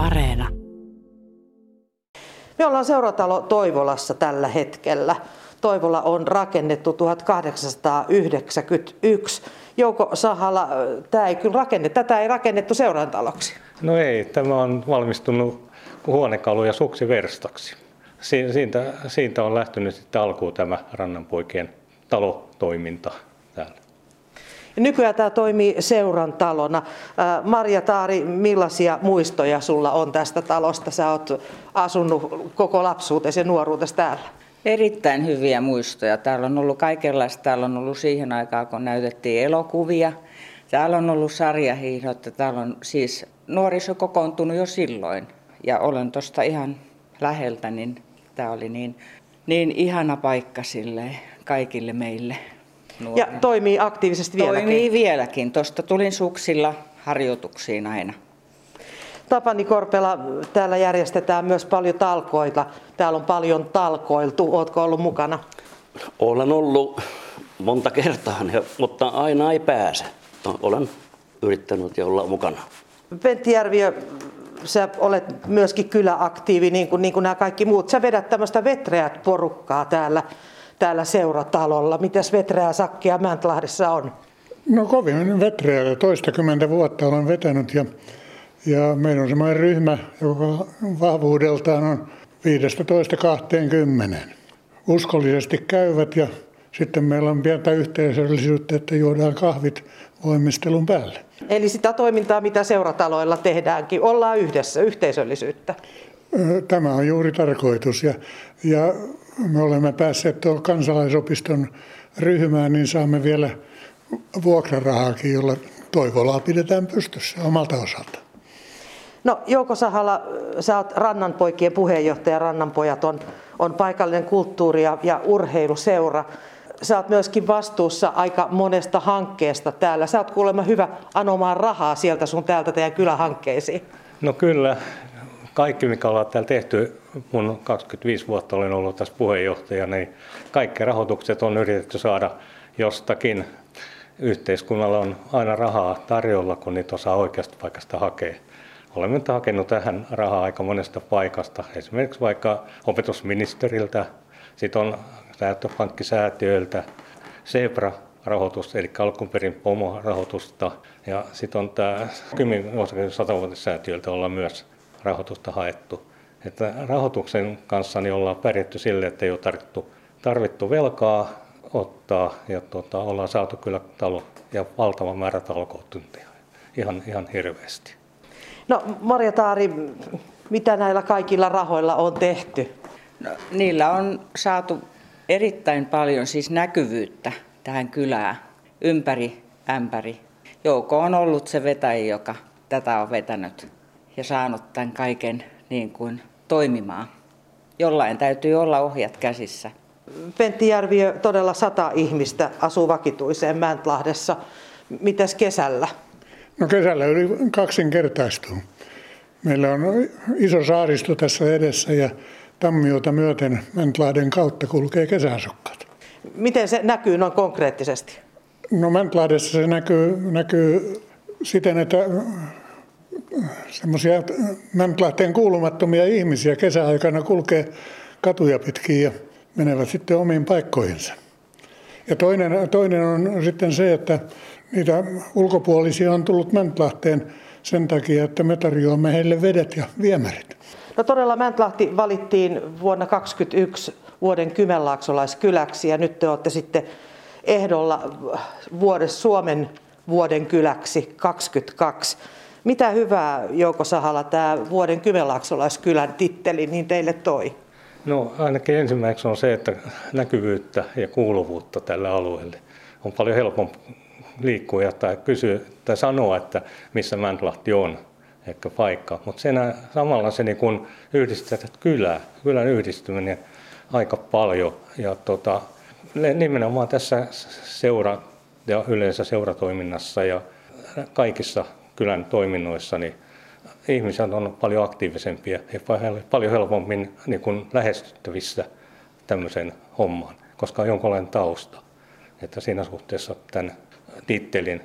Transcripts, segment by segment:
Areena. Me ollaan seuratalo Toivolassa tällä hetkellä. Toivola on rakennettu 1891. Jouko Sahala, tämä ei kyllä rakenne, tätä ei rakennettu seurantaloksi. No ei, tämä on valmistunut huonekalu- ja suksiverstaksi. Siitä, siitä on lähtenyt sitten alkuun tämä Rannanpoikien talotoiminta. Ja nykyään tämä toimii seurantalona. Marja Taari, millaisia muistoja sulla on tästä talosta? Sä oot asunut koko lapsuutesi ja nuoruutesi täällä. Erittäin hyviä muistoja. Täällä on ollut kaikenlaista. Täällä on ollut siihen aikaan, kun näytettiin elokuvia. Täällä on ollut sarjahiihdot. Täällä on siis nuoriso kokoontunut jo silloin. Ja olen tuosta ihan läheltä, niin tämä oli niin, niin ihana paikka sille kaikille meille. Nuorille. Ja toimii aktiivisesti vieläkin? Toimii vieläkin. Tuosta tulin suksilla harjoituksiin aina. Tapani Korpela, täällä järjestetään myös paljon talkoita. Täällä on paljon talkoiltu. Oletko ollut mukana? Olen ollut monta kertaa, mutta aina ei pääse. Olen yrittänyt ja olla mukana. Pentti Järviö, sä olet myöskin kyläaktiivi, niin kuin, niin kuin nämä kaikki muut. Sä vedät tämmöistä vetreät porukkaa täällä, täällä seuratalolla. Mitäs vetreää sakkia Mäntlahdessa on? No kovin vetreää. Toistakymmentä vuotta olen vetänyt ja ja meillä on semmoinen ryhmä, joka vahvuudeltaan on 15-20. Uskollisesti käyvät ja sitten meillä on pientä yhteisöllisyyttä, että juodaan kahvit voimistelun päälle. Eli sitä toimintaa, mitä seurataloilla tehdäänkin, ollaan yhdessä, yhteisöllisyyttä. Tämä on juuri tarkoitus. Ja, ja me olemme päässeet tuolla kansalaisopiston ryhmään, niin saamme vielä vuokrarahaakin, jolla Toivolaa pidetään pystyssä omalta osalta. No Jouko Sahala, sä oot Rannanpoikien puheenjohtaja. Rannanpojat on, on paikallinen kulttuuri- ja, ja urheiluseura. Sä oot myöskin vastuussa aika monesta hankkeesta täällä. Sä oot kuulemma hyvä anomaan rahaa sieltä sun täältä teidän kylähankkeisiin. No kyllä. Kaikki, mikä ollaan täällä tehty, mun 25 vuotta olen ollut tässä puheenjohtaja, niin kaikki rahoitukset on yritetty saada jostakin. Yhteiskunnalla on aina rahaa tarjolla, kun niitä osaa oikeasta paikasta hakea. Olemme hakenut tähän rahaa aika monesta paikasta, esimerkiksi vaikka opetusministeriltä, sitten on säätöpankkisäätiöiltä, Zebra rahoitusta, eli alkuperin POMO-rahoitusta, ja sitten on tämä 10 satavuotissäätiöltä ollaan myös rahoitusta haettu. Että rahoituksen kanssa niin ollaan pärjätty sille, että ei ole tarvittu, tarvittu velkaa ottaa, ja tuota, ollaan saatu kyllä talo ja valtava määrä talkootunteja, ihan, ihan hirveästi. No Marja Taari, mitä näillä kaikilla rahoilla on tehty? No, niillä on saatu erittäin paljon siis näkyvyyttä tähän kylään ympäri ämpäri. Jouko on ollut se vetäjä, joka tätä on vetänyt ja saanut tämän kaiken niin kuin toimimaan. Jollain täytyy olla ohjat käsissä. Pentti Järviö, todella sata ihmistä asuu vakituiseen Mäntlahdessa. Mitäs kesällä? No kesällä yli kaksinkertaistuu. Meillä on iso saaristo tässä edessä ja Tammiota myöten Mäntlahden kautta kulkee kesäasukkaat. Miten se näkyy noin konkreettisesti? No Mänklahdessa se näkyy, näkyy siten, että semmoisia Mäntlahteen kuulumattomia ihmisiä kesäaikana kulkee katuja pitkin ja menevät sitten omiin paikkoihinsa. Ja toinen, toinen on sitten se, että niitä ulkopuolisia on tullut Mäntlahteen sen takia, että me tarjoamme heille vedet ja viemärit. No todella Mäntlahti valittiin vuonna 2021 vuoden kymenlaaksolaiskyläksi ja nyt te olette sitten ehdolla vuodessa Suomen vuoden kyläksi 22. Mitä hyvää Jouko Sahala tämä vuoden kymenlaaksolaiskylän titteli niin teille toi? No ainakin ensimmäiseksi on se, että näkyvyyttä ja kuuluvuutta tällä alueelle on paljon helpompi liikkuja tai kysyä tai sanoa, että missä Mäntlahti on, ehkä paikka. Mutta sen samalla se niin kun yhdistetään kylää, kylän yhdistyminen aika paljon. Ja tota, nimenomaan tässä seura ja yleensä seuratoiminnassa ja kaikissa kylän toiminnoissa, niin ihmiset on paljon aktiivisempia ja paljon helpommin niin kuin lähestyttävissä tämmöisen hommaan, koska on jonkinlainen tausta. Että siinä suhteessa tämän tittelin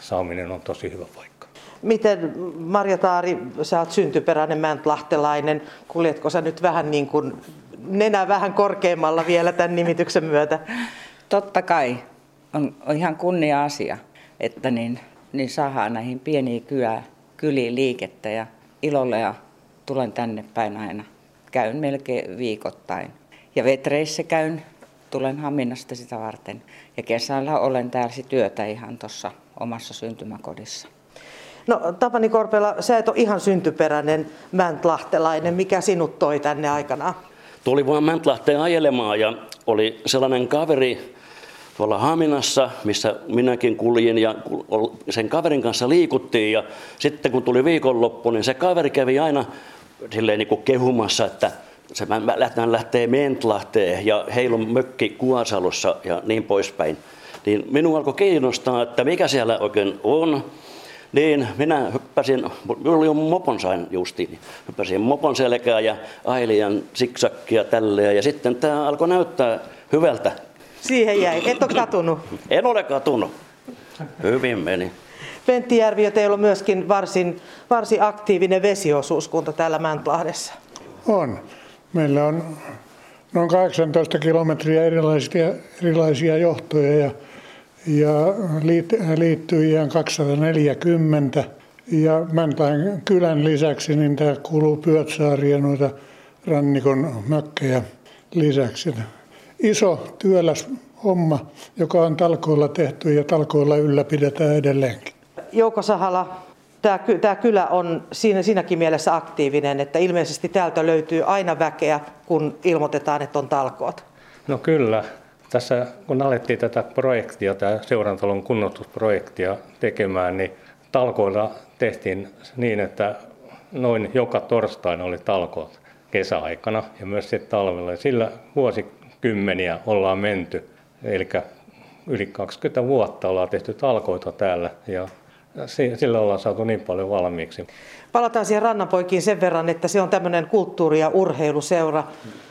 saaminen on tosi hyvä paikka. Miten Marja Taari, sä oot syntyperäinen mänttlahtelainen, kuljetko sä nyt vähän niin kuin nenä vähän korkeammalla vielä tämän nimityksen myötä? Totta kai on, on ihan kunnia asia, että niin, niin saadaan näihin pieniin kylä, kyliin liikettä ja ilolla ja tulen tänne päin aina. Käyn melkein viikoittain. Ja vetreissä käyn, tulen Haminasta sitä varten. Ja kesällä olen täällä työtä ihan tuossa omassa syntymäkodissa. No Tapani Korpela, sä et ole ihan syntyperäinen mänttlahtelainen. Mikä sinut toi tänne aikanaan? Tuli vaan Mäntlahteen ajelemaan ja oli sellainen kaveri tuolla Haminassa, missä minäkin kuljin ja sen kaverin kanssa liikuttiin. Ja sitten kun tuli viikonloppu, niin se kaveri kävi aina silleen niin kuin kehumassa, että se lähtee, lähtee Mentlahteen ja heilun mökki Kuasalossa ja niin poispäin. Niin minun alkoi kiinnostaa, että mikä siellä oikein on. Niin minä hyppäsin, minulla oli jo mopon sain justiin, niin hyppäsin mopon selkää ja ailian siksakkia tälleen ja sitten tämä alkoi näyttää hyvältä. Siihen jäi, et ole katunut. En ole katunut. Hyvin meni. Pentti Järviö, teillä on myöskin varsin, varsin aktiivinen vesiosuuskunta täällä Mäntlahdessa. On. Meillä on noin 18 kilometriä erilaisia, erilaisia johtoja ja ja liittyjiä 240. Ja Mäntähän kylän lisäksi niin tämä kuuluu Pyötsaari ja noita rannikon mökkejä lisäksi. Iso työläs homma, joka on talkoilla tehty ja talkoilla ylläpidetään edelleenkin. Jouko Sahala, tämä, tämä kylä on siinä, siinäkin mielessä aktiivinen, että ilmeisesti täältä löytyy aina väkeä, kun ilmoitetaan, että on talkoot. No kyllä. Tässä kun alettiin tätä projektia, tämä seurantalon kunnostusprojektia tekemään, niin talkoilla tehtiin niin, että noin joka torstaina oli talkoot kesäaikana ja myös sitten talvella. Ja sillä vuosikymmeniä ollaan menty, eli yli 20 vuotta ollaan tehty talkoita täällä ja sillä ollaan saatu niin paljon valmiiksi. Palataan siihen Rannanpoikiin sen verran, että se on tämmöinen kulttuuri- ja urheiluseura.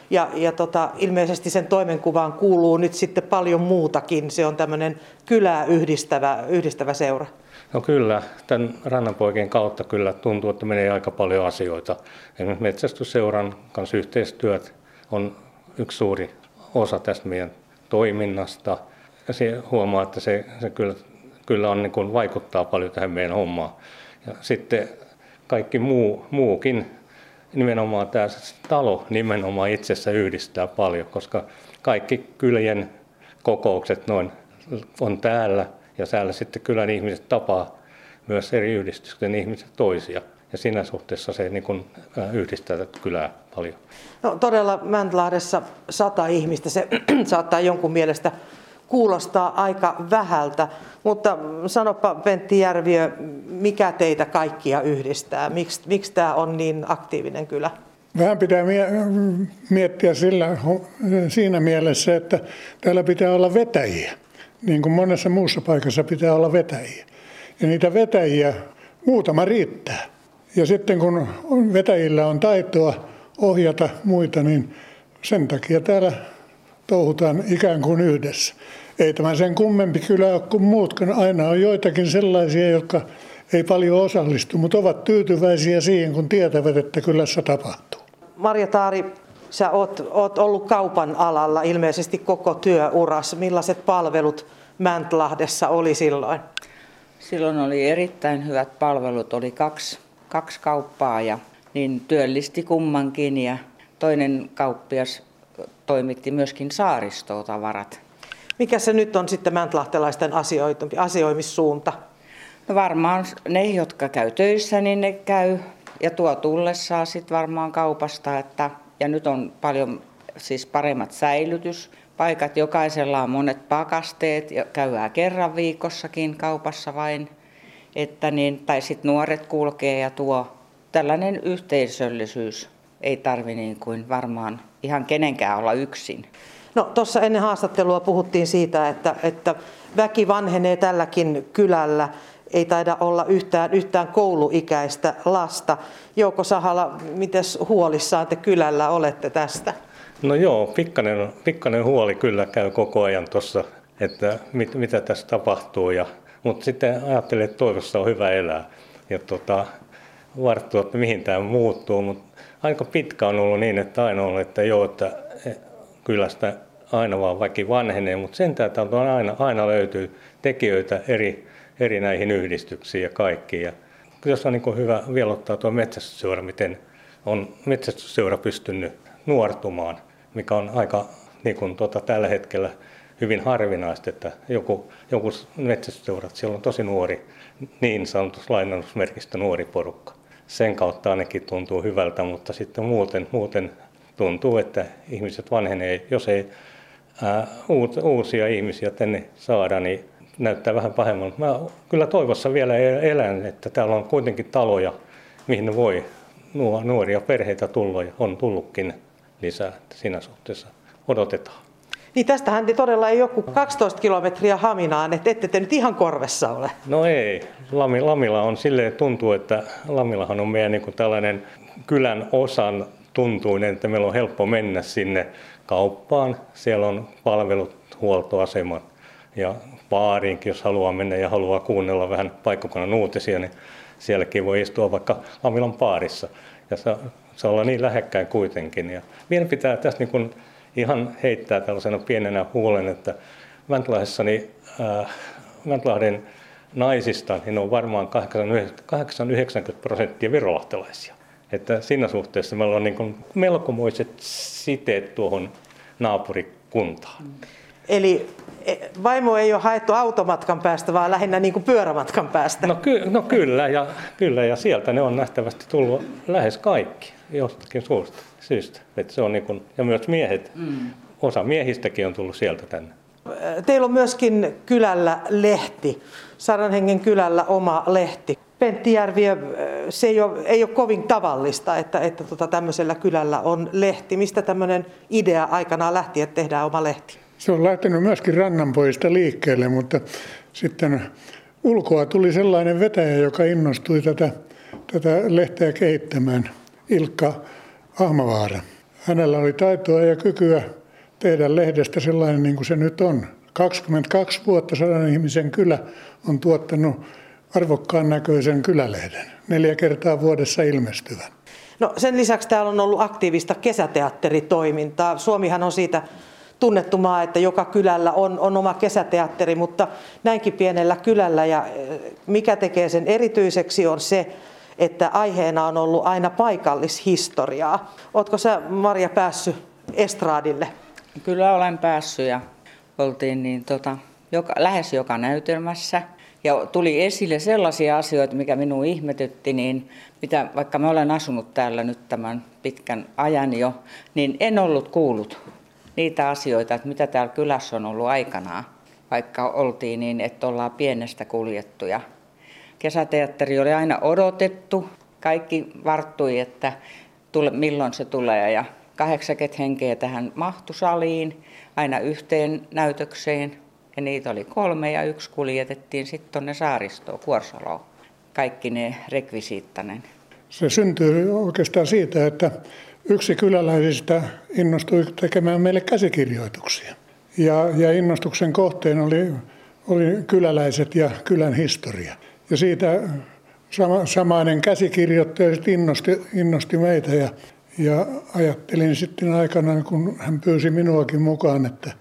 Ja, ja tota, ilmeisesti sen toimenkuvaan kuuluu nyt sitten paljon muutakin. Se on tämmöinen kylää yhdistävä, yhdistävä seura. No kyllä, tämän Rannanpoikien kautta kyllä tuntuu, että menee aika paljon asioita. Esimerkiksi metsästysseuran kanssa yhteistyöt on yksi suuri osa tästä meidän toiminnasta. Ja se huomaa, että se, se kyllä, kyllä on, niin kuin vaikuttaa paljon tähän meidän hommaan. Ja sitten kaikki muu, muukin nimenomaan tämä talo nimenomaan itsessä yhdistää paljon, koska kaikki kylien kokoukset noin on täällä ja täällä sitten kylän ihmiset tapaa myös eri yhdistysten ihmiset toisia. Ja siinä suhteessa se niin kuin yhdistää tätä kylää paljon. No, todella Mäntlahdessa sata ihmistä, se saattaa jonkun mielestä kuulostaa aika vähältä, mutta sanopa Pentti Järviö, mikä teitä kaikkia yhdistää? Miksi, miksi tämä on niin aktiivinen kylä? Vähän pitää miettiä sillä, siinä mielessä, että täällä pitää olla vetäjiä. Niin kuin monessa muussa paikassa pitää olla vetäjiä. Ja niitä vetäjiä muutama riittää. Ja sitten kun vetäjillä on taitoa ohjata muita, niin sen takia täällä touhutaan ikään kuin yhdessä. Ei tämä sen kummempi kyllä ole kuin muutkaan. Aina on joitakin sellaisia, jotka ei paljon osallistu, mutta ovat tyytyväisiä siihen, kun tietävät, että kyllä se tapahtuu. Marja Taari, sä oot, oot ollut kaupan alalla ilmeisesti koko työuras. Millaiset palvelut Mäntlahdessa oli silloin? Silloin oli erittäin hyvät palvelut. Oli kaksi, kaksi kauppaa ja niin työllisti kummankin ja toinen kauppias toimitti myöskin saaristotavarat. Mikä se nyt on sitten mäntälahtelaisten asioimissuunta? No varmaan ne, jotka käy töissä, niin ne käy ja tuo tullessaan sitten varmaan kaupasta. Että, ja nyt on paljon siis paremmat säilytyspaikat. Jokaisella on monet pakasteet ja käydään kerran viikossakin kaupassa vain. Että niin, tai sitten nuoret kulkee ja tuo tällainen yhteisöllisyys ei tarvi niin kuin varmaan ihan kenenkään olla yksin. No tuossa ennen haastattelua puhuttiin siitä, että, että väki vanhenee tälläkin kylällä. Ei taida olla yhtään, yhtään kouluikäistä lasta. Jouko Sahala, miten huolissaan te kylällä olette tästä? No joo, pikkainen, pikkainen huoli kyllä käy koko ajan tuossa, että mit, mitä tässä tapahtuu. Ja, mutta sitten ajattelin, että toivossa on hyvä elää. ja tota, varttua, että mihin tämä muuttuu, mutta aika pitkä on ollut niin, että aina on, että joo, että kylästä aina vaan väki vanhenee, mutta sen täältä aina, aina löytyy tekijöitä eri, eri näihin yhdistyksiin ja kaikkiin. Ja jos on niin hyvä vielä ottaa tuo metsästysseura, miten on metsästysseura pystynyt nuortumaan, mikä on aika niin kuin tuota, tällä hetkellä hyvin harvinaista, että joku, joku metsästysseurat, siellä on tosi nuori, niin sanotus lainannusmerkistä nuori porukka. Sen kautta ainakin tuntuu hyvältä, mutta sitten muuten, muuten tuntuu, että ihmiset vanhenee. Jos ei ää, uusia ihmisiä tänne saada, niin näyttää vähän pahemmalta. Mä kyllä toivossa vielä elän, että täällä on kuitenkin taloja, mihin voi nuoria perheitä tulla ja on tullutkin lisää. Siinä suhteessa odotetaan. Niin tästähän todella ei joku 12 kilometriä Haminaan, että ette te nyt ihan korvessa ole. No ei. Lamilla on silleen tuntuu, että Lamillahan on meidän niin kuin tällainen kylän osan tuntuinen, että meillä on helppo mennä sinne kauppaan. Siellä on palvelut, huoltoasemat ja baariinkin, jos haluaa mennä ja haluaa kuunnella vähän paikkakunnan uutisia, niin sielläkin voi istua vaikka Lamilan baarissa. Ja se, se olla niin lähekkäin kuitenkin. Ja vielä pitää tässä niin kuin ihan heittää tällaisena pienenä huolen, että Mäntylahdessa niin, äh, Mäntylahden naisista niin on varmaan 8-90 prosenttia virolahtelaisia. Että siinä suhteessa meillä on niin kuin melkomoiset siteet tuohon naapurikuntaan. Eli e, vaimo ei ole haettu automatkan päästä, vaan lähinnä niin kuin pyörämatkan päästä. No, ky- no kyllä, ja, kyllä, ja sieltä ne on nähtävästi tullut lähes kaikki jostakin suusta, syystä. Että se on niin kuin, ja myös miehet, mm. osa miehistäkin on tullut sieltä tänne. Teillä on myöskin kylällä lehti, Saranhengen kylällä oma lehti. Penttijärviö, se ei ole, ei ole kovin tavallista, että, että tota, tämmöisellä kylällä on lehti. Mistä tämmöinen idea aikanaan lähti, että tehdään oma lehti? Se on lähtenyt myöskin rannanpoista liikkeelle, mutta sitten ulkoa tuli sellainen vetäjä, joka innostui tätä, tätä lehteä kehittämään, Ilkka Ahmavaara. Hänellä oli taitoa ja kykyä tehdä lehdestä sellainen niin kuin se nyt on. 22 vuotta sadan ihmisen kylä on tuottanut arvokkaan näköisen kylälehden, neljä kertaa vuodessa ilmestyvän. No sen lisäksi täällä on ollut aktiivista kesäteatteritoimintaa. Suomihan on siitä tunnettu maa, että joka kylällä on, on oma kesäteatteri, mutta näinkin pienellä kylällä ja eh, mikä tekee sen erityiseksi on se, että aiheena on ollut aina paikallishistoriaa. Oletko sä Maria päässyt estraadille? Kyllä olen päässyt ja oltiin niin tota, joka, lähes joka näytelmässä. Ja tuli esille sellaisia asioita, mikä minun ihmetytti, niin mitä, vaikka mä olen asunut täällä nyt tämän pitkän ajan jo, niin en ollut kuullut niitä asioita, että mitä täällä kylässä on ollut aikanaan, vaikka oltiin niin, että ollaan pienestä kuljettuja. Kesäteatteri oli aina odotettu, kaikki varttui, että tule, milloin se tulee ja 80 henkeä tähän mahtusaliin aina yhteen näytökseen ja niitä oli kolme ja yksi kuljetettiin sitten tuonne saaristoon, Kuorsoloon, kaikki ne rekvisiittanen. Se syntyy oikeastaan siitä, että yksi kyläläisistä innostui tekemään meille käsikirjoituksia. Ja, ja innostuksen kohteen oli, oli kyläläiset ja kylän historia. Ja siitä sama, samainen käsikirjoittaja innosti, innosti meitä ja, ja ajattelin sitten aikana, kun hän pyysi minuakin mukaan, että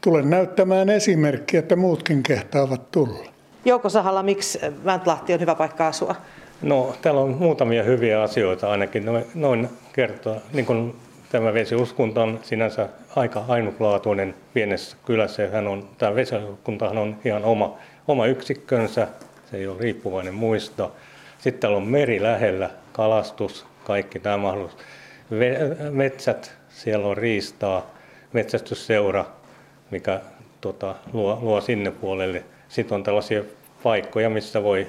tulen näyttämään esimerkkiä, että muutkin kehtaavat tulla. Jouko Sahalla, miksi Mäntlahti on hyvä paikka asua? No, täällä on muutamia hyviä asioita ainakin. Noin, noin kertoa, niin kuin tämä vesiuskunta on sinänsä aika ainutlaatuinen pienessä kylässä. Hän on, tämä vesiuskuntahan on ihan oma, oma yksikkönsä, se ei ole riippuvainen muista. Sitten täällä on meri lähellä, kalastus, kaikki tämä mahdollisuus. Metsät, siellä on riistaa, metsästysseura, mikä tota, luo, luo sinne puolelle. Sitten on tällaisia paikkoja, missä voi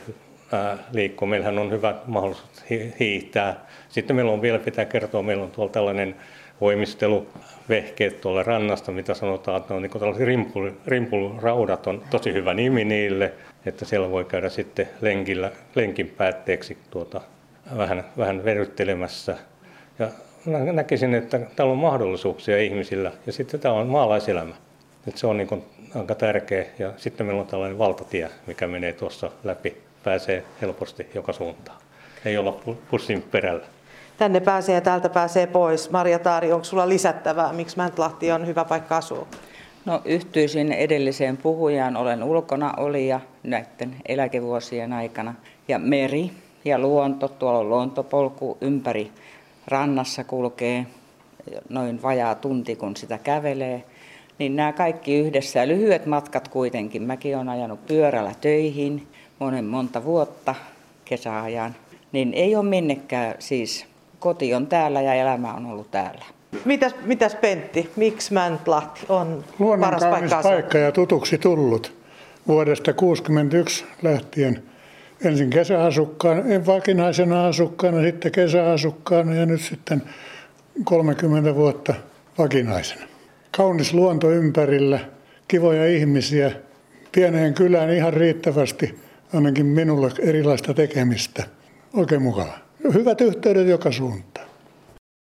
liikkua. Meillähän on hyvä mahdollisuus hiihtää. Sitten meillä on vielä, pitää kertoa, meillä on tuolla tällainen voimisteluvehkeet tuolla rannasta, mitä sanotaan, että ne on niin tällaiset rimpul, rimpulraudat, on tosi hyvä nimi niille, että siellä voi käydä sitten lenkillä, lenkin päätteeksi tuota, vähän, vähän veryttelemässä. Ja näkisin, että täällä on mahdollisuuksia ihmisillä ja sitten tämä on maalaiselämä. Että se on niin aika tärkeä ja sitten meillä on tällainen valtatie, mikä menee tuossa läpi pääsee helposti joka suuntaan. Ei olla pussin perällä. Tänne pääsee ja täältä pääsee pois. Maria Taari, onko sulla lisättävää? Miksi Mäntlahti on hyvä paikka asua? No yhtyisin edelliseen puhujaan. Olen ulkona olija näiden eläkevuosien aikana. Ja meri ja luonto, tuolla on luontopolku ympäri rannassa kulkee noin vajaa tunti, kun sitä kävelee. Niin nämä kaikki yhdessä ja lyhyet matkat kuitenkin. Mäkin olen ajanut pyörällä töihin monen monta vuotta kesäajan. Niin ei ole minnekään siis koti on täällä ja elämä on ollut täällä. Mitäs, mitäs Pentti, miksi Mäntlahti on Luonnon paras paikka asua? paikka ja tutuksi tullut vuodesta 1961 lähtien. Ensin kesäasukkaana, en vakinaisena asukkaana, sitten kesäasukkaana ja nyt sitten 30 vuotta vakinaisena. Kaunis luonto ympärillä, kivoja ihmisiä, pieneen kylään ihan riittävästi, ainakin minulle erilaista tekemistä. Oikein mukava. Hyvät yhteydet joka suuntaan.